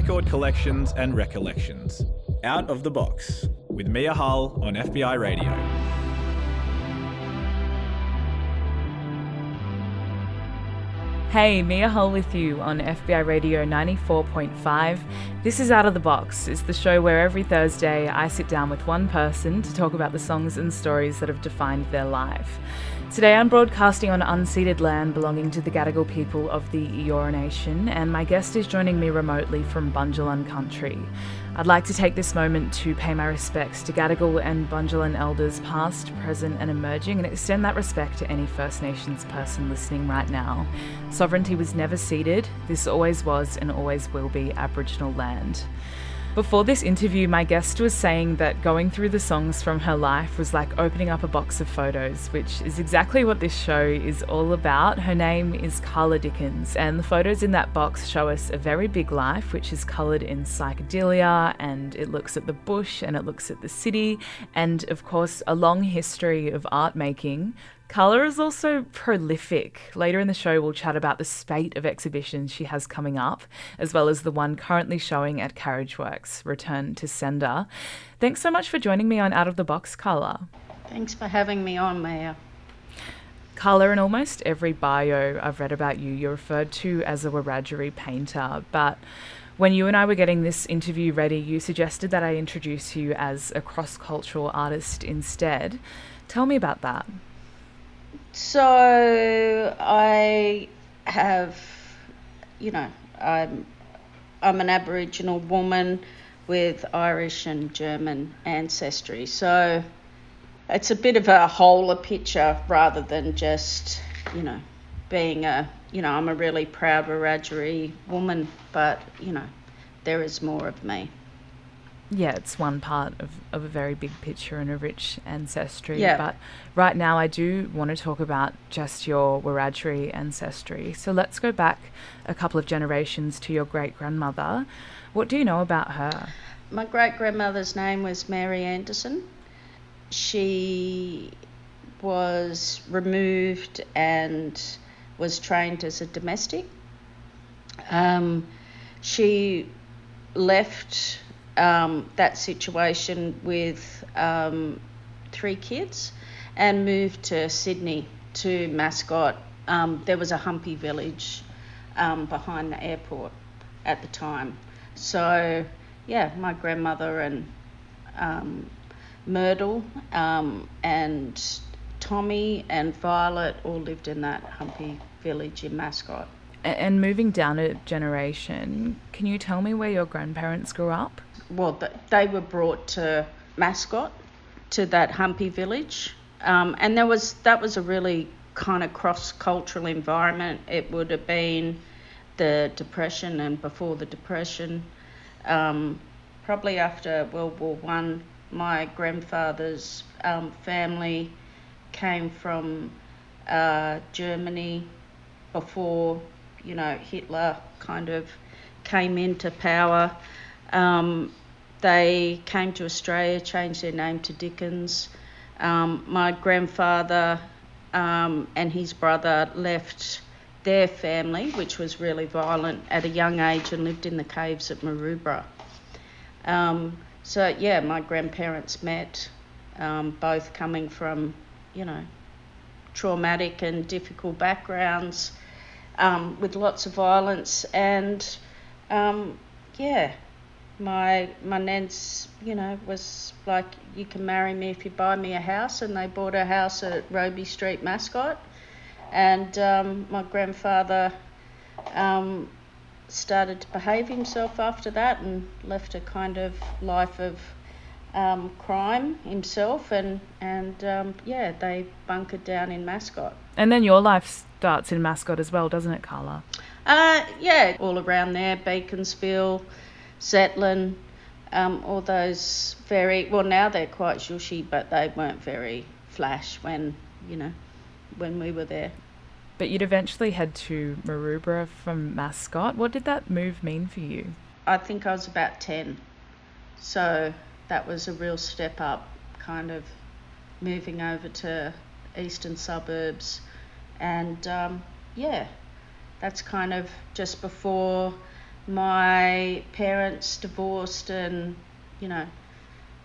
record collections and recollections. Out of the Box with Mia Hull on FBI Radio. Hey, Mia Hull with you on FBI Radio 94.5. This is Out of the Box. It's the show where every Thursday I sit down with one person to talk about the songs and stories that have defined their life. Today I'm broadcasting on unceded land belonging to the Gadigal people of the Eora Nation, and my guest is joining me remotely from Bundjalung country. I'd like to take this moment to pay my respects to Gadigal and Bundjalung elders past, present, and emerging, and extend that respect to any First Nations person listening right now. Sovereignty was never ceded, this always was and always will be Aboriginal land. Before this interview, my guest was saying that going through the songs from her life was like opening up a box of photos, which is exactly what this show is all about. Her name is Karla Dickens, and the photos in that box show us a very big life, which is coloured in psychedelia, and it looks at the bush and it looks at the city, and of course, a long history of art making Karla is also prolific. Later in the show, we'll chat about the spate of exhibitions she has coming up, as well as the one currently showing at Carriage Works, Return to Sender. Thanks so much for joining me on Out of the Box, Karla. Thanks for having me on, Maya. Karla, in almost every bio I've read about you, you're referred to as a Wiradjuri painter, but when you and I were getting this interview ready, you suggested that I introduce you as a cross cultural artist instead. Tell me about that. So I have, you know, I'm I'm an Aboriginal woman with Irish and German ancestry. So it's a bit of a wholer picture rather than just, you know, being a, you know, I'm a really proud Wiradjuri woman, but, you know, there is more of me yeah, it's one part of, of a very big picture and a rich ancestry. Yeah. But right now, I do want to talk about just your Wiradjuri ancestry. So let's go back a couple of generations to your great grandmother. What do you know about her? My great grandmother's name was Mary Anderson. She was removed and was trained as a domestic. Um, she left um, that situation with um, three kids and moved to Sydney to Mascot. Um, there was a humpy village um, behind the airport at the time. So, yeah, my grandmother and um, Myrtle um, and Tommy and Violet all lived in that humpy village in Mascot. And moving down a generation, can you tell me where your grandparents grew up? Well, they were brought to Mascot, to that Humpy village, um, and there was that was a really kind of cross-cultural environment. It would have been the Depression and before the Depression, um, probably after World War One. My grandfather's um, family came from uh, Germany before you know Hitler kind of came into power. Um, they came to Australia, changed their name to Dickens. Um, my grandfather um, and his brother left their family, which was really violent, at a young age and lived in the caves at Maroubra. Um, so, yeah, my grandparents met, um, both coming from, you know, traumatic and difficult backgrounds um, with lots of violence. And, um, yeah, my my nan's you know was like you can marry me if you buy me a house and they bought a house at Robey Street Mascot. And um, my grandfather um, started to behave himself after that and left a kind of life of um, crime himself and and um, yeah they bunkered down in Mascot. And then your life starts in Mascot as well doesn't it Karla? Uh, yeah all around there Beaconsfield Zetland, um, all those very well now they're quite shushy, but they weren't very flash when you know when we were there. But you'd eventually head to Maroubra from Mascot. What did that move mean for you? I think I was about ten, so that was a real step up, kind of moving over to eastern suburbs, and um, yeah, that's kind of just before my parents divorced, and you know,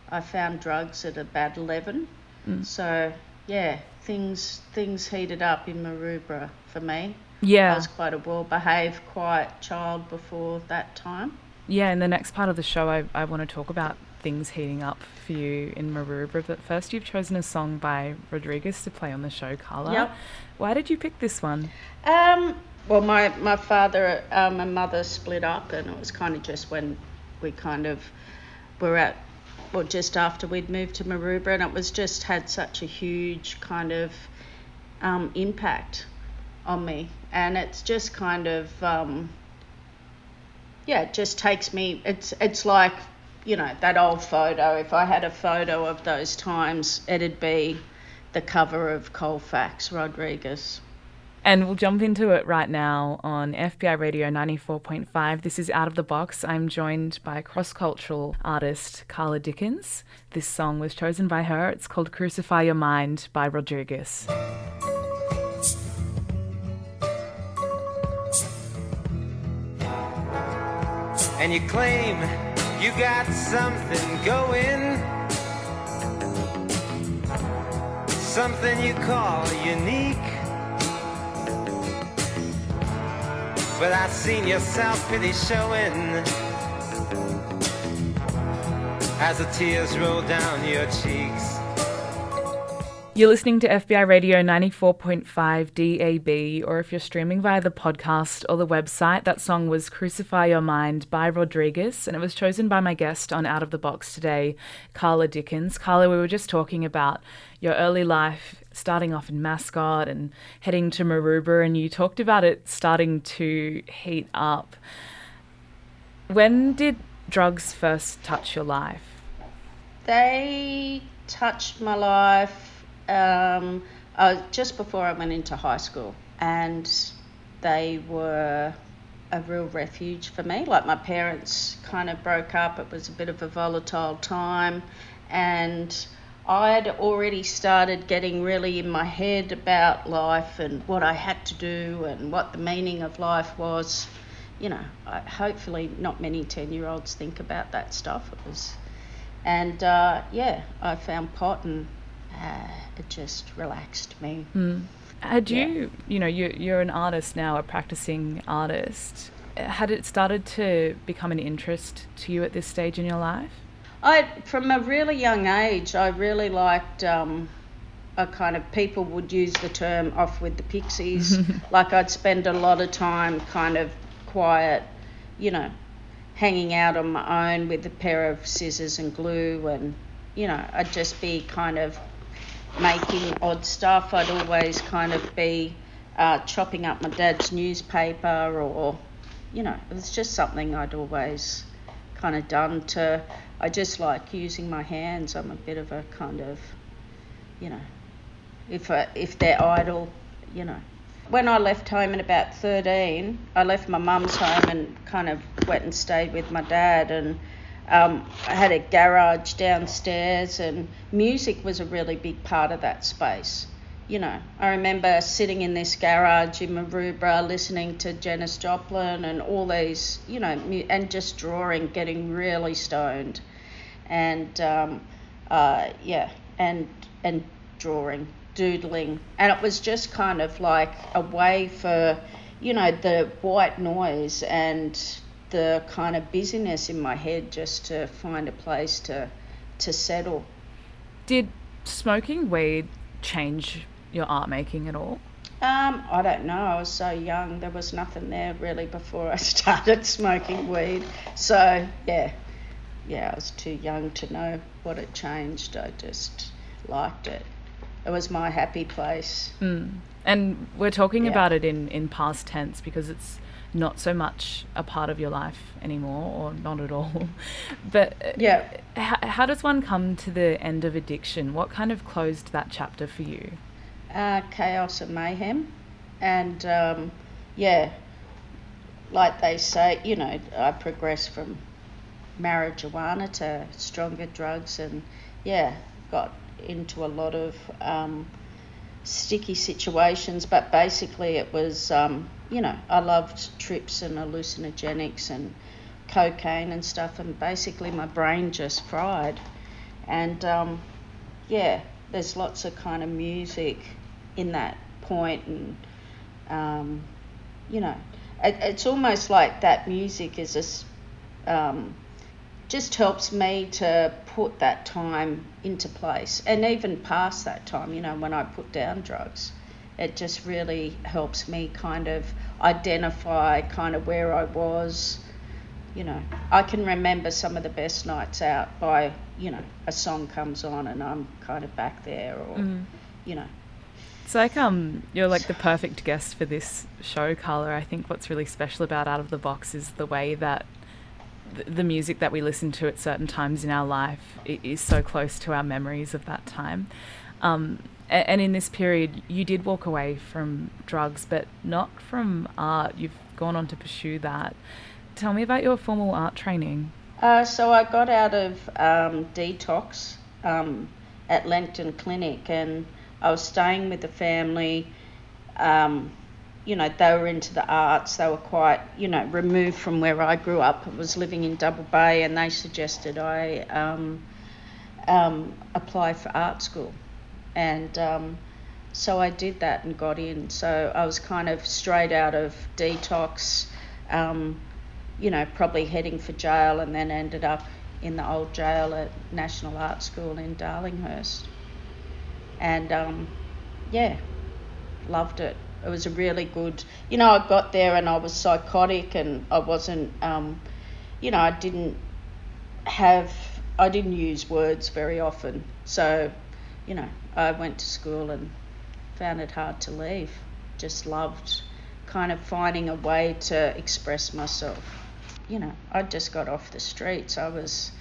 I found drugs at about 11. Mm. So yeah, things things heated up in Maroubra for me. Yeah I was quite a well-behaved, quiet child before that time. Yeah, in the next part of the show, I, I want to talk about things heating up for you in Maroubra. But first, you've chosen a song by Rodriguez to play on the show, Karla. Yep. Why did you pick this one? Um, well, my, my father um, and mother split up, and it was kind of just when we kind of were at, well, just after we'd moved to Maroubra, and it was just had such a huge kind of um, impact on me. And it's just kind of, um, yeah, it just takes me, it's, it's like, you know, that old photo. If I had a photo of those times, it'd be the cover of Cold Fact Rodriguez. And we'll jump into it right now on FBI Radio 94.5. This is Out of the Box. I'm joined by cross cultural artist Karla Dickens. This song was chosen by her. It's called Crucify Your Mind by Rodriguez. and you claim you got something going. Something you call unique. But I seen your self pity showing as the tears roll down your cheeks. You're listening to FBI Radio 94.5 DAB, or if you're streaming via the podcast or the website, that song was Crucify Your Mind by Rodriguez, and it was chosen by my guest on Out of the Box today, Karla Dickens. Karla, we were just talking about your early life, starting off in Mascot and heading to Maroubra, and you talked about it starting to heat up. When did drugs first touch your life? They touched my life um, uh, just before I went into high school, and they were a real refuge for me. Like my parents kind of broke up, it was a bit of a volatile time, and I had already started getting really in my head about life and what I had to do and what the meaning of life was. You know, I, hopefully not many 10 year olds think about that stuff. It was, and uh, yeah, I found pot and uh, it just relaxed me. Had Yeah. you, you know, you, you're an artist now, a practicing artist. Had it started to become an interest to you at this stage in your life? I, from a really young age, I really liked. Um, a kind of people would use the term "off with the pixies." like I'd spend a lot of time kind of quiet, you know, hanging out on my own with a pair of scissors and glue, and you know, I'd just be kind of making odd stuff. I'd always kind of be uh, chopping up my dad's newspaper, or you know, it was just something I'd always kind of done to. I just like using my hands. I'm a bit of a kind of, you know, if I, if they're idle, you know. When I left home at about 13, I left my mum's home and kind of went and stayed with my dad. And um, I had a garage downstairs, and music was a really big part of that space. You know, I remember sitting in this garage in Maroubra listening to Janis Joplin and all these, you know, and just drawing, getting really stoned, and um, uh, yeah, and and drawing, doodling, and it was just kind of like a way for, you know, the white noise and the kind of busyness in my head just to find a place to to settle. Did smoking weed change your art making at all? Um, I don't know. I was so young. There was nothing there really before I started smoking weed. So yeah, yeah, I was too young to know what it changed. I just liked it. It was my happy place. And we're talking Yeah. about it in, in past tense because it's not so much a part of your life anymore, or not at all. But uh, Yeah. how, how does one come to the end of addiction? What kind of closed that chapter for you? uh, chaos and mayhem. And um, yeah, like they say, you know, I progressed from marijuana to stronger drugs and yeah, got into a lot of um, sticky situations, but basically it was, um, you know, I loved trips and hallucinogenics and cocaine and stuff, and basically my brain just fried. And um, yeah, there's lots of kind of music in that point, and um, you know, it, it's almost like that music is a um, just helps me to put that time into place and even past that time, you know, when I put down drugs. It just really helps me kind of identify kind of where I was. You know, I can remember some of the best nights out by, you know, a song comes on and I'm kind of back there or, mm. you know. It's like um, you're like the perfect guest for this show, Karla. I think what's really special about Out of the Box is the way that the music that we listen to at certain times in our life is so close to our memories of that time. Um, and in this period, you did walk away from drugs, but not from art. You've gone on to pursue that. Tell me about your formal art training. Uh, so I got out of um, detox um, at Langton Clinic, and I was staying with the family. Um, you know, they were into the arts. They were quite, you know, removed from where I grew up. I was living in Double Bay, and they suggested I um, um, apply for art school, and um, so I did that and got in. So I was kind of straight out of detox, um, you know, probably heading for jail, and then ended up in the old jail at National Art School in Darlinghurst, and um, yeah, loved it it was a really good, you know, I got there and I was psychotic and I wasn't, um, you know, I didn't have, I didn't use words very often. So, you know, I went to school and found it hard to leave. Just loved kind of finding a way to express myself. You know, I just got off the streets. I was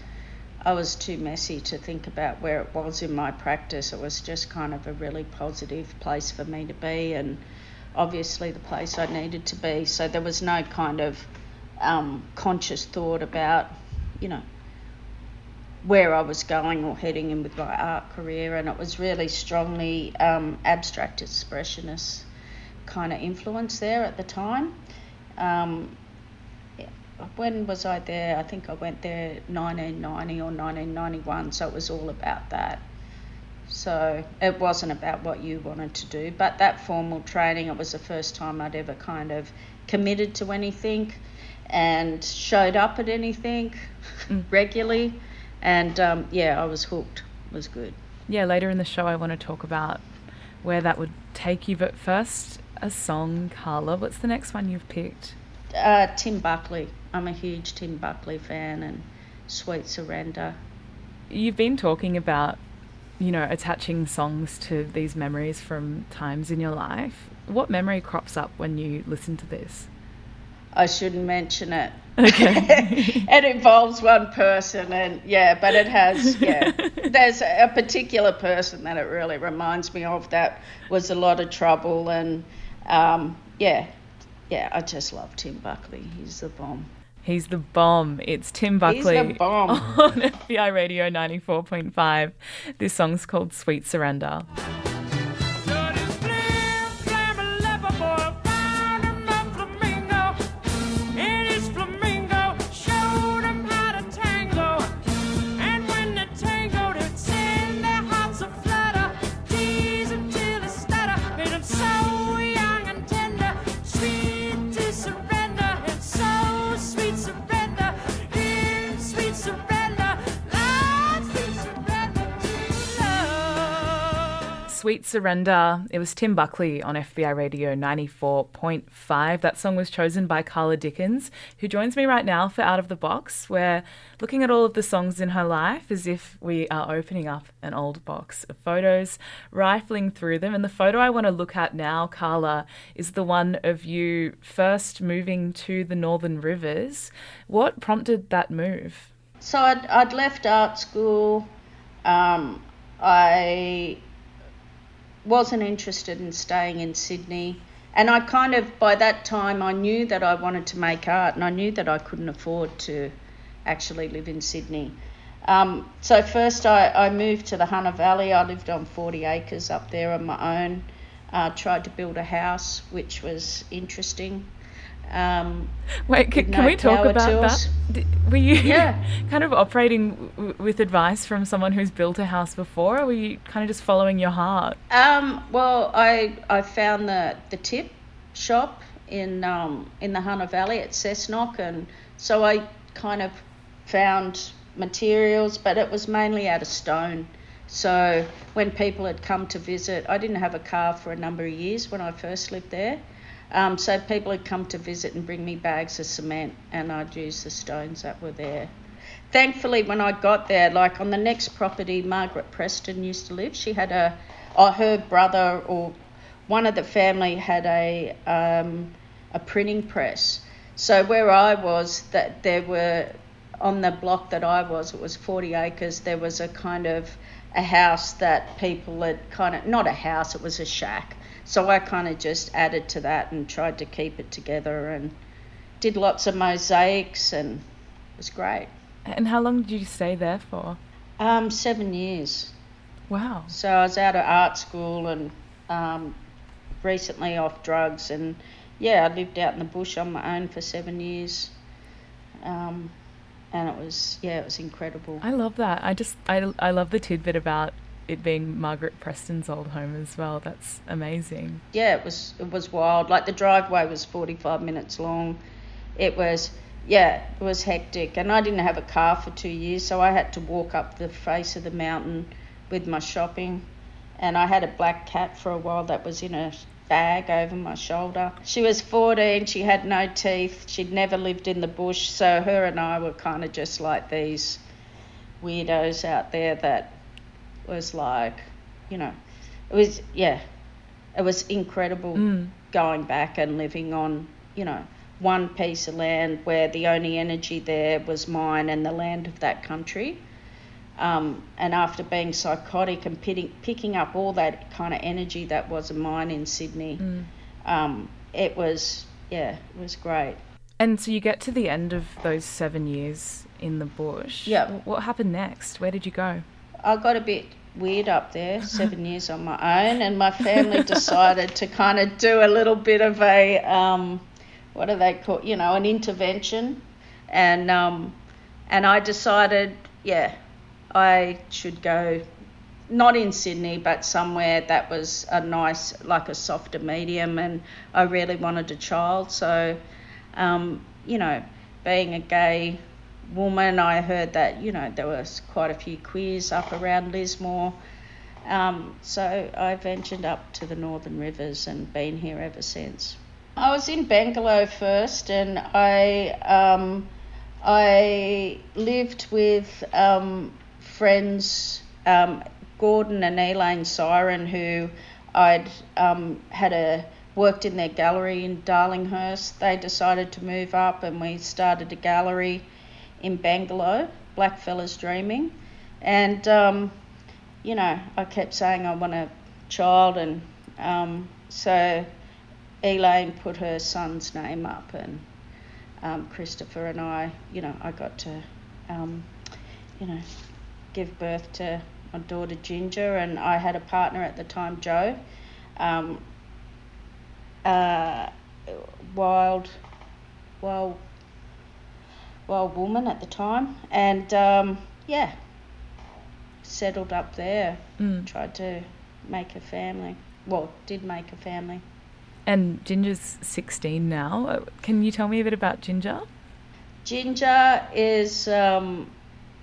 I was too messy to think about where it was in my practice. It was just kind of a really positive place for me to be and obviously the place I needed to be. So there was no kind of um, conscious thought about, you know, where I was going or heading in with my art career, and it was really strongly um, abstract expressionist kind of influence there at the time. Um, when was I there? I think I went there 1990 or 1991, so it was all about that. So it wasn't about what you wanted to do, but that formal training, it was the first time I'd ever kind of committed to anything and showed up at anything mm. regularly. And um, yeah, I was hooked. It was good. Yeah, later in the show, I want to talk about where that would take you. But first, a song, Karla. What's the next one you've picked? Uh, Tim Buckley. I'm a huge Tim Buckley fan and Sweet Surrender. You've been talking about you know, attaching songs to these memories from times in your life. What memory crops up when you listen to this? I shouldn't mention it. Okay. it involves one person, and yeah, but it has, yeah. There's a particular person that it really reminds me of that was a lot of trouble, and um, yeah, yeah, I just love Tim Buckley. He's the bomb. He's the bomb. It's Tim Buckley on FBI Radio 94.5. This song's called Sweet Surrender. Sweet Surrender. It was Tim Buckley on FBI Radio 94.5. That song was chosen by Karla Dickens, who joins me right now for Out of the Box. We're looking at all of the songs in her life as if we are opening up an old box of photos, rifling through them. And the photo I want to look at now, Karla, is the one of you first moving to the Northern Rivers. What prompted that move? So I'd, I'd left art school. Um, I wasn't interested in staying in Sydney. And I kind of, by that time, I knew that I wanted to make art and I knew that I couldn't afford to actually live in Sydney. Um, so first I, I moved to the Hunter Valley. I lived on 40 acres up there on my own. Uh, tried to build a house, which was interesting. Um, Wait, can, with can we talk about tools. that? Were you Yeah. kind of operating w- with advice from someone who's built a house before, or were you kind of just following your heart? Um, well, I I found the the tip shop in um, in the Hunter Valley at Cessnock, and so I kind of found materials, but it was mainly out of stone. So when people had come to visit, I didn't have a car for a number of years when I first lived there. Um, so people had come to visit and bring me bags of cement, and I'd use the stones that were there. Thankfully, when I got there, like on the next property, Margaret Preston used to live. She had a, or her brother or one of the family had a um, a printing press. So where I was, that there were on the block that I was, it was 40 acres. There was a kind of a house that people had kind of not a house, it was a shack. So I kind of just added to that and tried to keep it together and did lots of mosaics and it was great. And how long did you stay there for? Um, seven years. Wow. So I was out of art school and um, recently off drugs, and yeah, I lived out in the bush on my own for seven years. Um, and it was yeah, it was incredible. I love that. I just I, I love the tidbit about it being Margaret Preston's old home as well. That's amazing. yeah, it was it was wild. Like the driveway was 45 minutes long. It was yeah, it was hectic, and I didn't have a car for two years, so I had to walk up the face of the mountain with my shopping. And I had a black cat for a while that was in a bag over my shoulder. She was 14, she had no teeth, she'd never lived in the bush, so her and I were kind of just like these weirdos out there that was like, you know, it was, yeah, it was incredible Mm. going back and living on, you know, one piece of land where the only energy there was mine and the land of that country. Um, and after being psychotic and picking, picking up all that kind of energy that was mine in Sydney, Mm. um, it was, yeah, it was great. And so you get to the end of those seven years in the bush. Yeah. What happened next? Where did you go? I got a bit weird up there, seven years on my own, and my family decided to kind of do a little bit of a, um, what do they call, you know, an intervention, and um, and I decided, yeah, I should go, not in Sydney, but somewhere that was a nice, like a softer medium, and I really wanted a child, so, um, you know, being a gay woman, I heard that you know there was quite a few queers up around Lismore. Um, so I ventured up to the Northern Rivers and been here ever since. I was in Bangalow first, and I um, I lived with um, friends um, Gordon and Elaine Syron, who I'd um, had a worked in their gallery in Darlinghurst. They decided to move up, and we started a gallery in Bangalow, Blackfellas Dreaming, and um, you know I kept saying I want a child, and um, so Elaine put her son's name up, and um, Christopher and I, you know, I got to, um, you know, give birth to my daughter Ginger, and I had a partner at the time, Joe. Um, uh, wild, wild, wild woman at the time, and um, yeah, settled up there. Mm. Tried to make a family. Well, did make a family. And Ginger's 16 now. Uh, Can you tell me a bit about Ginger? Ginger is, um,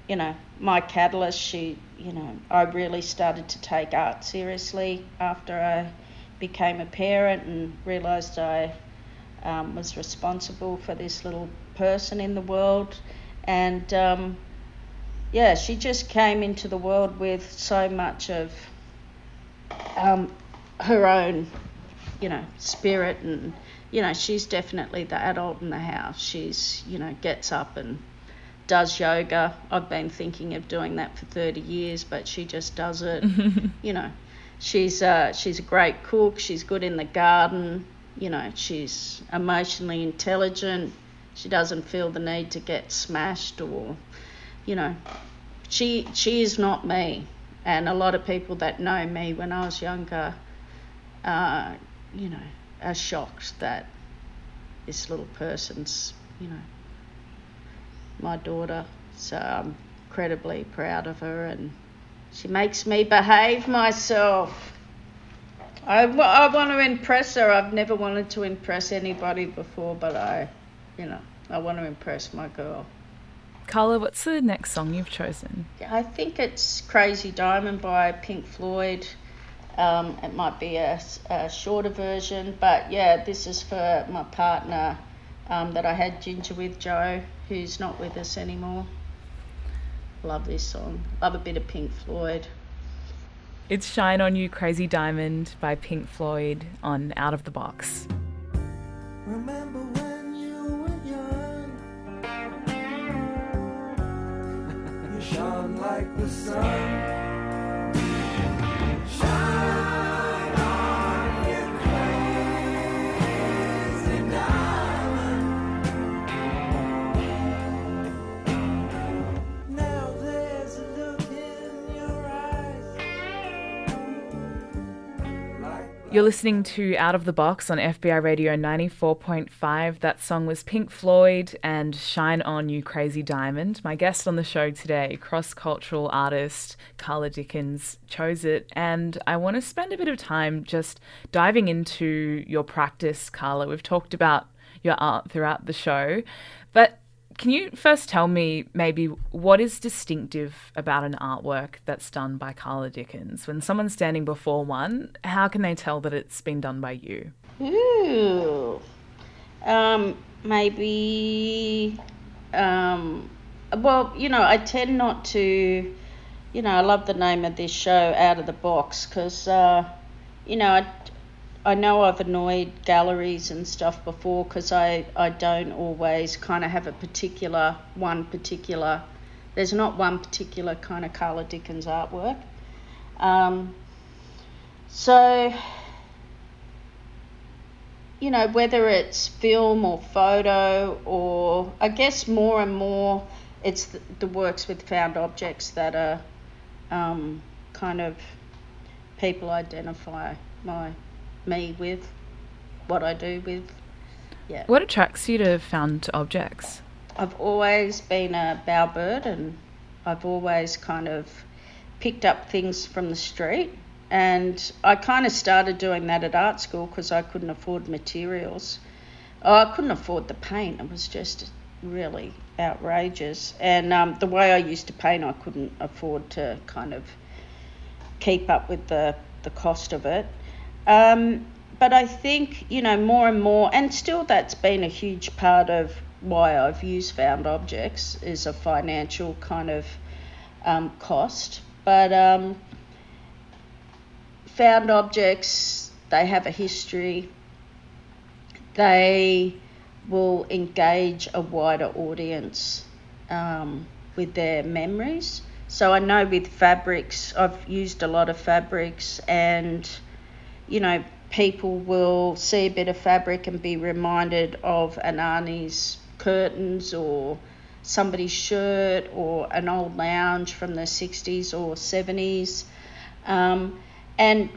you know, my catalyst. She, you know, I really started to take art seriously after I became a parent and realised I um, was responsible for this little person in the world. And um, yeah, she just came into the world with so much of um, her own, you know, spirit and you know, she's definitely the adult in the house. She's, you know, gets up and does yoga. I've been thinking of doing that for 30 years, but she just does it. you know, she's uh, she's a great cook. She's good in the garden. You know, she's emotionally intelligent. She doesn't feel the need to get smashed or, you know, she she is not me, and a lot of people that know me when I was younger, uh, you know, are shocked that this little person's, you know, my daughter. So I'm incredibly proud of her, and she makes me behave myself. I, I want to impress her. I've never wanted to impress anybody before, but I, you know, I want to impress my girl. Karla, what's the next song you've chosen? I think it's Crazy Diamond by Pink Floyd. Um, it might be a, a, shorter version, but yeah, this is for my partner um, that I had ginger with, Joe, who's not with us anymore. Love this song. Love a bit of Pink Floyd. It's Shine On You Crazy Diamond by Pink Floyd on Out of the Box. Remember shone like the sun. You're listening to Out of the Box on FBI Radio 94.5. That song was Pink Floyd and Shine On You Crazy Diamond. My guest on the show today, cross cultural artist Karla Dickens, chose it. And I want to spend a bit of time just diving into your practice, Karla. We've talked about your art throughout the show, but can you first tell me maybe what is distinctive about an artwork that's done by Karla Dickens? When someone's standing before one, how can they tell that it's been done by you? Ooh, um, maybe. Um, well, you know, I tend not to. You know, I love the name of this show, Out of the Box, because, uh, you know, I I know I've annoyed galleries and stuff before because I, I don't always kind of have a particular, one particular, there's not one particular kind of Karla Dickens artwork. Um, so, you know, whether it's film or photo or I guess more and more it's the, the works with found objects that are um, kind of people identify my me with, what I do with. Yeah. What attracts you to found objects? I've always been a bowerbird and I've always kind of picked up things from the street. And I kind of started doing that at art school because I couldn't afford materials. Oh, I couldn't afford the paint. It was just really outrageous. And um, the way I used to paint, I couldn't afford to kind of keep up with the, the cost of it. Um, but I think, you know, more and more, and still that's been a huge part of why I've used found objects is a financial kind of um, cost. But um, found objects, they have a history, they will engage a wider audience um, with their memories. So I know with fabrics, I've used a lot of fabrics and you know, people will see a bit of fabric and be reminded of an Arnie's curtains or somebody's shirt or an old lounge from the 60s or 70s. Um, and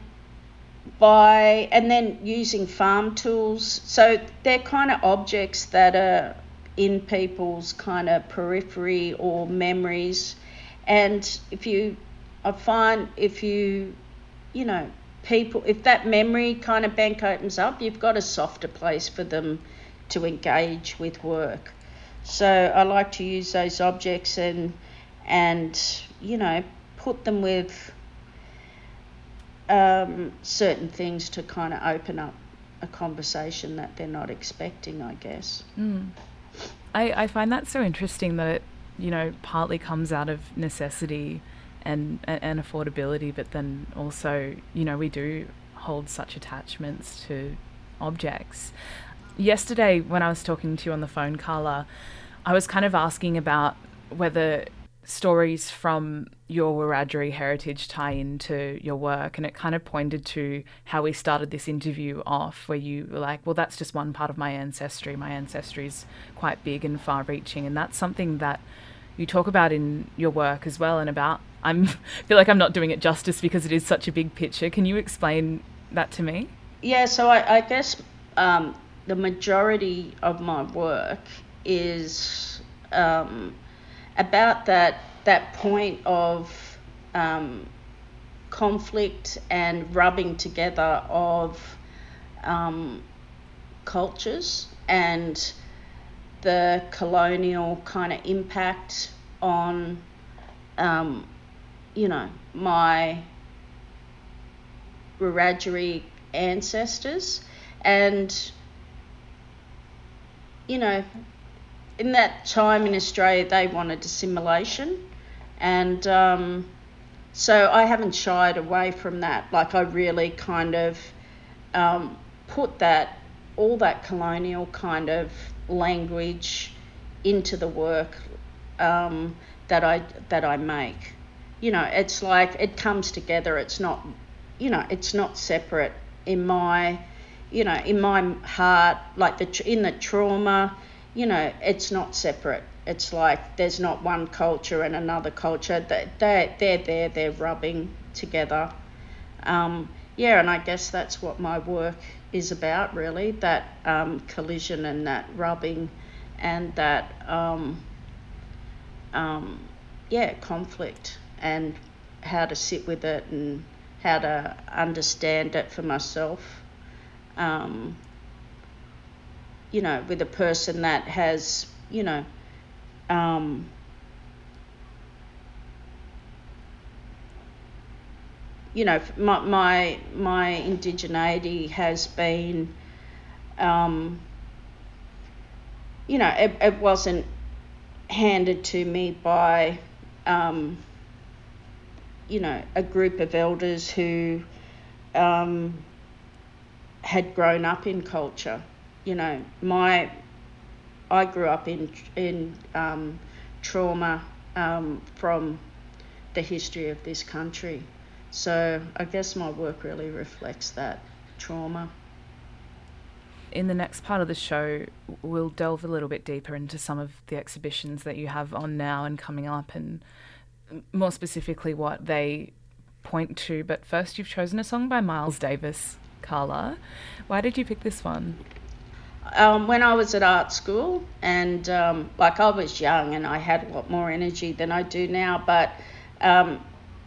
by and then using farm tools. So they're kind of objects that are in people's kind of periphery or memories. And if you, I find if you, you know, people, if that memory kind of bank opens up, you've got a softer place for them to engage with work. So I like to use those objects and and you know put them with um, certain things to kind of open up a conversation that they're not expecting, I guess. Mm. I, I find that so interesting that it, you know, partly comes out of necessity and, and affordability, but then also, you know, we do hold such attachments to objects. Yesterday, when I was talking to you on the phone, Karla, I was kind of asking about whether stories from your Wiradjuri heritage tie into your work, and it kind of pointed to how we started this interview off, where you were like, "Well, that's just one part of my ancestry. My ancestry is quite big and far-reaching, and that's something that you talk about in your work as well, and about I feel like I'm not doing it justice because it is such a big picture. Can you explain that to me? Yeah, so I, I guess um, the majority of my work is um, about that that point of um, conflict and rubbing together of um, cultures and the colonial kind of impact on, um, you know, my Wiradjuri ancestors. And, you know, in that time in Australia, they wanted assimilation. And um, so I haven't shied away from that. Like, I really kind of um, put that, all that colonial kind of language into the work um, that I that I make. You know, it's like it comes together. It's not, you know, it's not separate in my, you know, in my heart. Like the in the trauma, you know, it's not separate. It's like there's not one culture and another culture. They they they're there. They're rubbing together. Um, yeah, and I guess that's what my work is about, really. That um, collision and that rubbing, and that um, um, yeah conflict and how to sit with it and how to understand it for myself. Um, you know, with a person that has, you know, you know, my my, my indigeneity has been, um, you know, it, it wasn't handed to me by, um, you know, a group of elders who um, had grown up in culture. You know, my I grew up in in um, trauma um, from the history of this country. So I guess my work really reflects that trauma. In the next part of the show, we'll delve a little bit deeper into some of the exhibitions that you have on now and coming up, and more specifically what they point to. But first, you've chosen a song by Miles Davis, Karla. Why did you pick this one? Um, when I was at art school, and um, like I was young and I had a lot more energy than I do now, but um,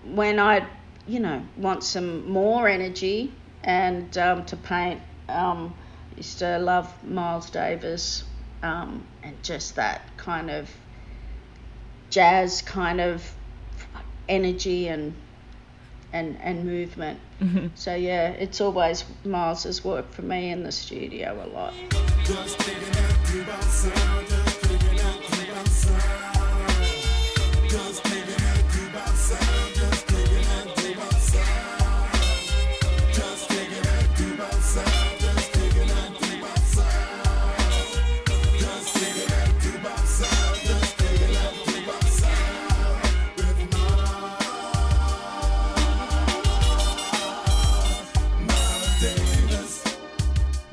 when I, you know, want some more energy and um, to paint, um, used to love Miles Davis um, and just that kind of jazz kind of energy and and and movement. Mm-hmm. So yeah, it's always Miles's work for me in the studio a lot.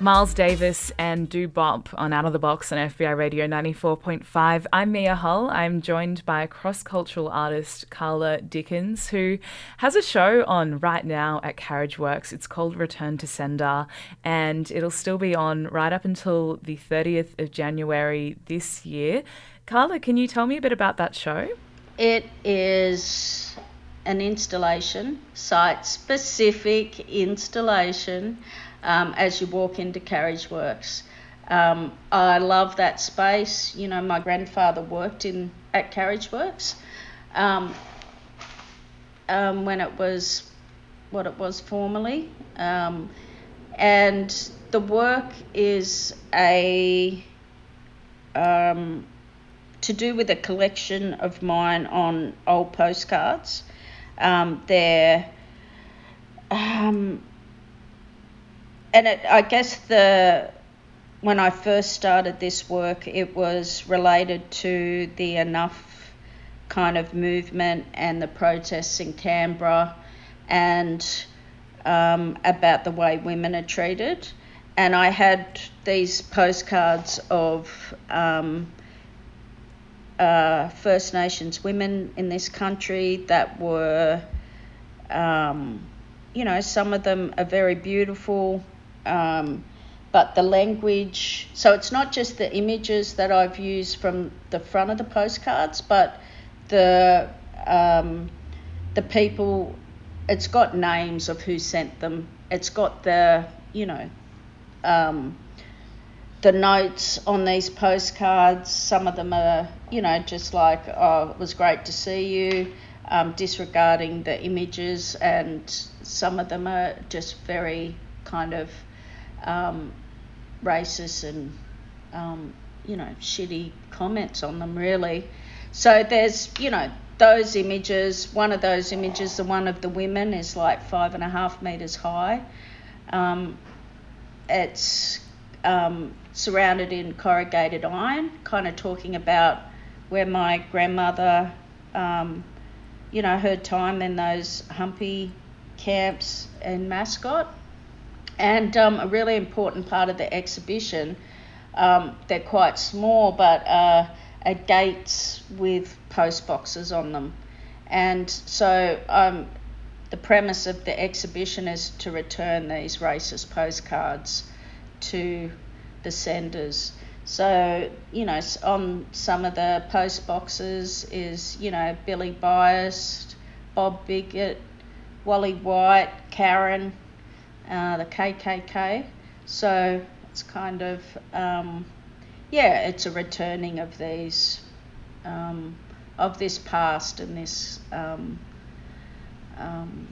Miles Davis and Doo-Bop on Out of the Box on FBI Radio 94.5. I'm Mia Hull. I'm joined by cross cultural artist Karla Dickens, who has a show on right now at Carriage Works. It's called Return to Sender, and it'll still be on right up until the 30th of January this year. Karla, can you tell me a bit about that show? It is an installation, site specific installation um, as you walk into Carriage Works. Um, I love that space. You know, my grandfather worked in at Carriage Works um, um when it was what it was formerly, um, and the work is a um, to do with a collection of mine on old postcards. they're um, and it, I guess the when I first started this work, it was related to the enough kind of movement and the protests in Canberra, and um, about the way women are treated. And I had these postcards of um, uh, First Nations women in this country that were, um, you know, some of them are very beautiful, um, but the language. So it's not just the images that I've used from the front of the postcards, but the um, the people. It's got names of who sent them. It's got the you know. Um, the notes on these postcards, some of them are, you know, just like, oh, it was great to see you, um, disregarding the images, and some of them are just very kind of um, racist and, um, you know, shitty comments on them, really. So there's, you know, those images, one of those images, the one of the women, is like five and a half metres high. Um, it's um, surrounded in corrugated iron, kind of talking about where my grandmother, um, you know, her time in those humpy camps in Mascot. And um, a really important part of the exhibition, um, they're quite small, but uh, are gates with post boxes on them. And so um, the premise of the exhibition is to return these racist postcards to the senders. So, you know, on some of the post boxes is, you know, Billy Bias, Bob Biggett, Wally White, Karen, uh, the KKK. So it's kind of, um, yeah, it's a returning of these, um, of this past and this, um, um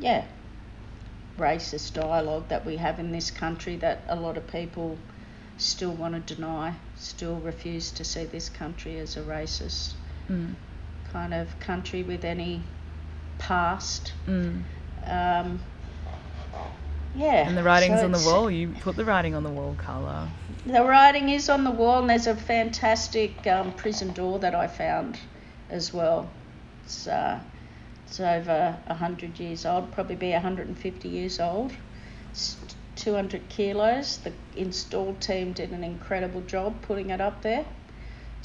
yeah, racist dialogue that we have in this country that a lot of people still want to deny, still refuse to see this country as a racist mm. kind of country with any past. Mm. Um, yeah. And the writing's so on the wall. You put the writing on the wall, Karla. The writing is on the wall, and there's a fantastic um, prison door that I found as well. It's uh, it's over 100 years old, probably be 150 years old. It's 200 kilos. The install team did an incredible job putting it up there.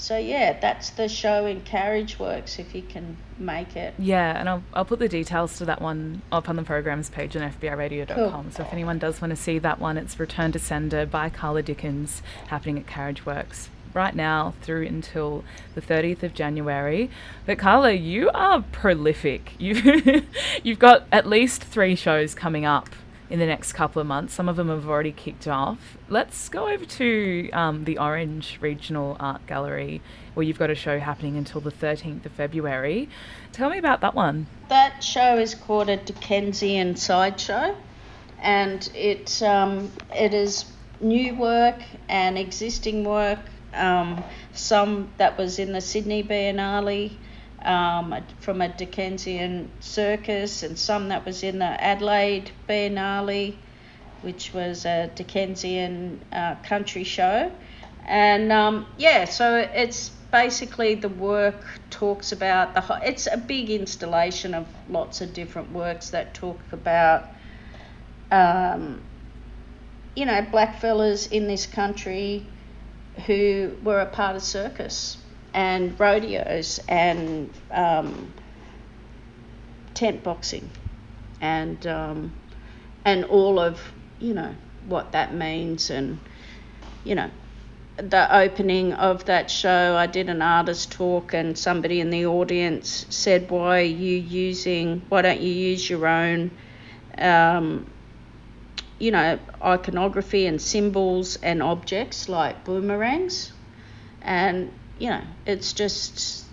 So yeah, that's the show in Carriageworks if you can make it. Yeah, and I'll, I'll put the details to that one up on the programs page on fbiradio.com. Cool. So if anyone does want to see that one, it's Return to Sender by Karla Dickens happening at Carriageworks right now through until the 30th of January. But Karla, you are prolific. You you've got at least 3 shows coming up in the next couple of months. Some of them have already kicked off. Let's go over to um, the Orange Regional Art Gallery, where you've got a show happening until the 13th of February. Tell me about that one. That show is called a Dickensian Sideshow, and it um, it is new work and existing work um, some that was in the Sydney Biennale um, from a Dickensian circus, and some that was in the Adelaide Biennale, which was a Dickensian uh, country show. And um, yeah, so it's basically the work talks about the. It's a big installation of lots of different works that talk about. Um, you know, black fellas in this country who were a part of circus and rodeos and um, tent boxing and um, and all of you know what that means and you know the opening of that show I did an artist talk and somebody in the audience said why are you using why don't you use your own um, you know, iconography and symbols and objects like boomerangs. And, you know, it's just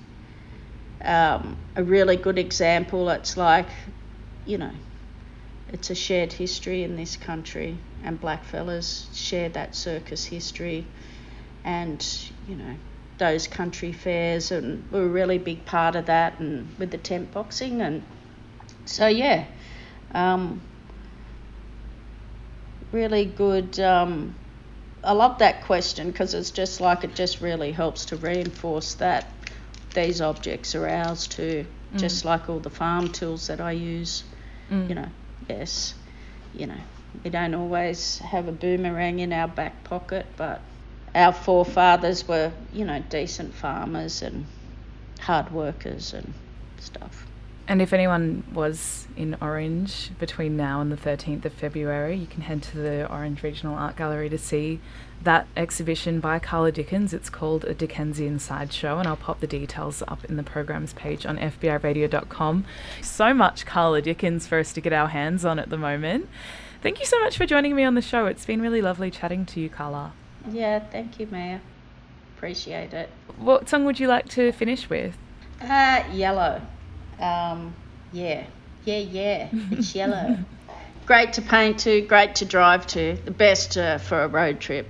um, a really good example. It's like, you know, it's a shared history in this country, and blackfellas share that circus history. And, you know, those country fairs, and we're a really big part of that, and with the tent boxing. And so, yeah. Um, really good. Um, I love that question because it's just like it just really helps to reinforce that these objects are ours too, mm. just like all the farm tools that I use. Mm. You know, yes, you know, we don't always have a boomerang in our back pocket, but our forefathers were, you know, decent farmers and hard workers and stuff. And if anyone was in Orange between now and the 13th of February, you can head to the Orange Regional Art Gallery to see that exhibition by Karla Dickens. It's called A Dickensian Sideshow, and I'll pop the details up in the program's page on fbiradio.com. So much Karla Dickens for us to get our hands on at the moment. Thank you so much for joining me on the show. It's been really lovely chatting to you, Karla. Yeah, thank you, Maya. Appreciate it. What song would you like to finish with? Uh, Yello. Um, yeah, yeah, yeah. It's Yello. Great to paint to, great to drive to. The best uh, for a road trip.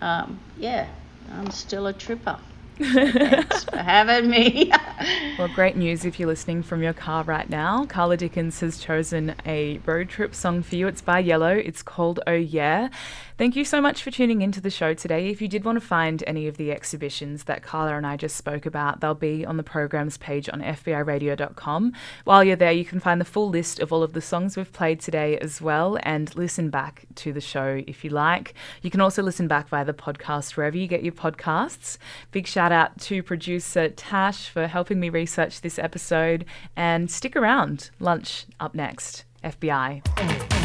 Um, yeah, I'm still a tripper. Thanks for having me. well, great news if you're listening from your car right now. Karla Dickens has chosen a road trip song for you. It's by Yello. It's called Oh Yeah. Thank you so much for tuning into the show today. If you did want to find any of the exhibitions that Karla and I just spoke about, they'll be on the program's page on fbiradio.com. While you're there, you can find the full list of all of the songs we've played today as well and listen back to the show if you like. You can also listen back via the podcast wherever you get your podcasts. Big shout out to producer Tash for helping me research this episode and stick around. Lunch up next. FBI.